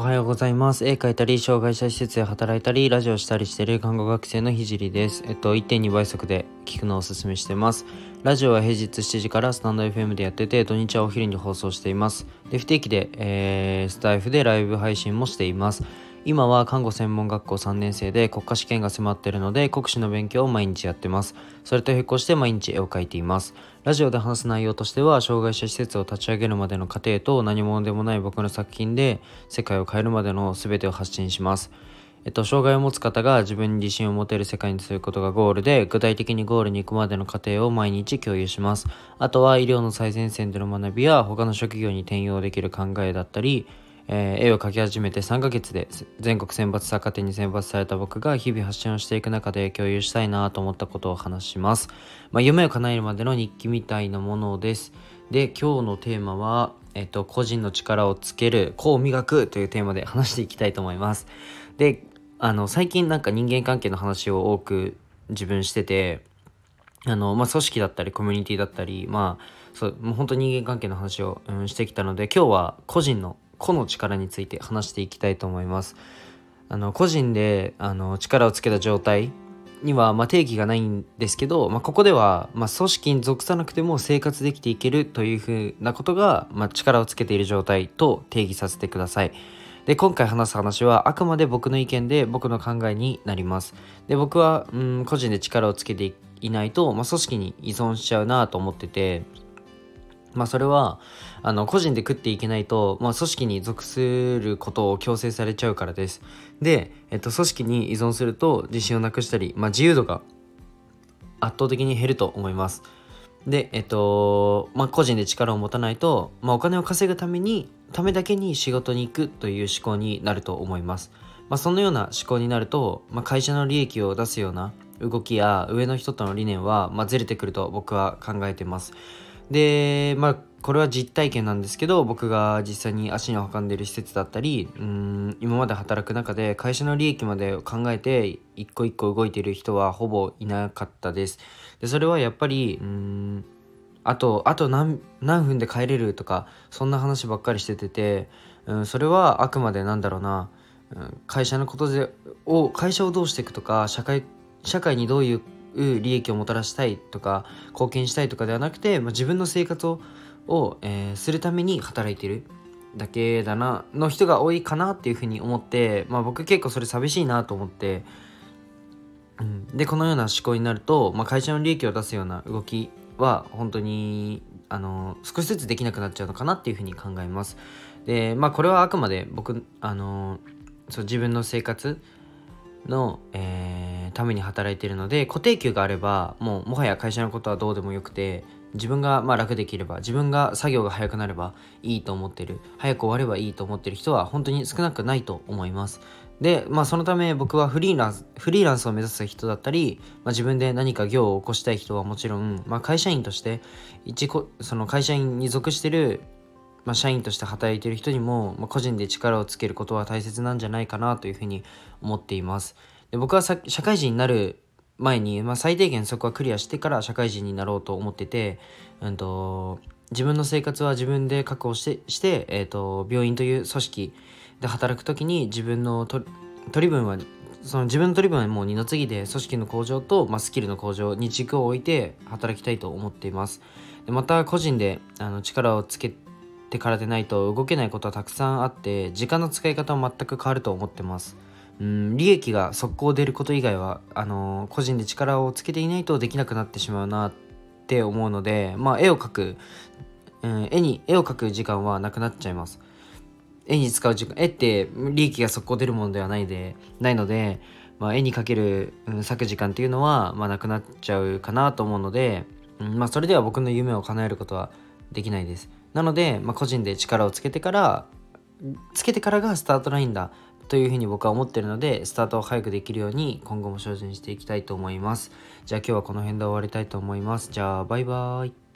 はようございます。絵描いたり、障害者施設で働いたり、ラジオしたりしている看護学生のひじりです。えっと、1.2倍速で聞くのをおすすめしてます。ラジオは平日7時からスタンド FM でやってて、土日はお昼に放送しています。で、不定期で、えー、スタイフでライブ配信もしています。今は看護専門学校3年生で国家試験が迫っているので国試の勉強を毎日やってます。それと並行して毎日絵を描いています。ラジオで話す内容としては障害者施設を立ち上げるまでの過程と何者でもない僕の作品で世界を変えるまでの全てを発信します。えっと、障害を持つ方が自分に自信を持てる世界にすることがゴールで、具体的にゴールに行くまでの過程を毎日共有します。あとは医療の最前線での学びや他の職業に転用できる考えだったり、えー、絵を描き始めて3ヶ月で全国選抜作家展に選抜された僕が日々発信をしていく中で共有したいなと思ったことを話します。まあ、夢を叶えるまでの日記みたいなものです。で、今日のテーマは、えっと、個人の力をつける、こう磨くというテーマで話していきたいと思います。で、あの、最近なんか人間関係の話を多く自分してて、あの、まあ、組織だったりコミュニティだったり、まあ、そう、もう本当人間関係の話を、うん、してきたので、今日は個人の個の力について話していきたいと思います。あの個人であの力をつけた状態には、まあ、定義がないんですけど、まあ、ここでは、まあ、組織に属さなくても生活できていけるというふうなことが、まあ、力をつけている状態と定義させてください。で今回話す話はあくまで僕の意見で僕の考えになります。で僕はうん個人で力をつけていないと、まあ、組織に依存しちゃうなと思っててまあそれはあの個人で食っていけないと、まあ、組織に属することを強制されちゃうからです。で、えっと、組織に依存すると自信をなくしたり、まあ、自由度が圧倒的に減ると思います。で、えっと、まあ、個人で力を持たないと、まあ、お金を稼ぐために、ためだけに仕事に行くという思考になると思います。まあ、そのような思考になると、まあ、会社の利益を出すような動きや上の人との理念は、まあ、ずれてくると僕は考えてます。で、まあ、これは実体験なんですけど僕が実際に足に運んでいる施設だったりうん今まで働く中で会社の利益まで考えて一個一個動いている人はほぼいなかったです。でそれはやっぱりうんあとあと何何分で帰れるとかそんな話ばっかりしててて、うん、それはあくまでなんだろうな、うん、会社のことでを会社をどうしていくとか社会社会にどういう利益をもたらしたいとか貢献したいとかではなくて、まあ、自分の生活をを、えー、するために働いてるだけだなの人が多いかなっていうふうに思って、まあ、僕結構それ寂しいなと思って、うん、でこのような思考になると、まあ、会社の利益を出すような動きは本当にあの少しずつできなくなっちゃうのかなっていうふうに考えます。でまあこれはあくまで僕あのそう自分の生活の、えー、ために働いているので固定給があればもうもはや会社のことはどうでもよくて自分がまあ楽できれば自分が作業が早くなればいいと思ってる。早く終わればいいと思ってる人は本当に少なくないと思います。でまあそのため僕はフリーランスフリーランスを目指す人だったり、まあ、自分で何か業を起こしたい人はもちろん、まあ、会社員として一その会社員に属してるまあ、社員として働いている人にも、まあ、個人で力をつけることは大切なんじゃないかなというふうに思っています。で僕は社会人になる前に、まあ、最低限そこはクリアしてから社会人になろうと思ってて、うんと、自分の生活は自分で確保してして、えーと、病院という組織で働く時に自分の取り分はその自分の取り分はもう二の次で組織の向上と、まあ、スキルの向上に軸を置いて働きたいと思っています。でまた個人であの力をつけてからでないと動けないことはたくさんあって時間の使い方も全く変わると思ってます。うん利益が速攻出ること以外はあの個人で力をつけていないとできなくなってしまうなって思うのでまあ絵を描く、うん、絵に絵を描く時間はなくなっちゃいます。絵に使う時間絵って利益が速攻出るものではないでないので、まあ、絵に描ける、うん、割く時間っていうのは、まあ、なくなっちゃうかなと思うので、うんまあ、それでは僕の夢を叶えることはできないです。なので、まあ、個人で力をつけてからつけてからがスタートラインだというふうに僕は思ってるのでスタートを早くできるように今後も精進していきたいと思います。じゃあ今日はこの辺で終わりたいと思います。じゃあバイバーイ。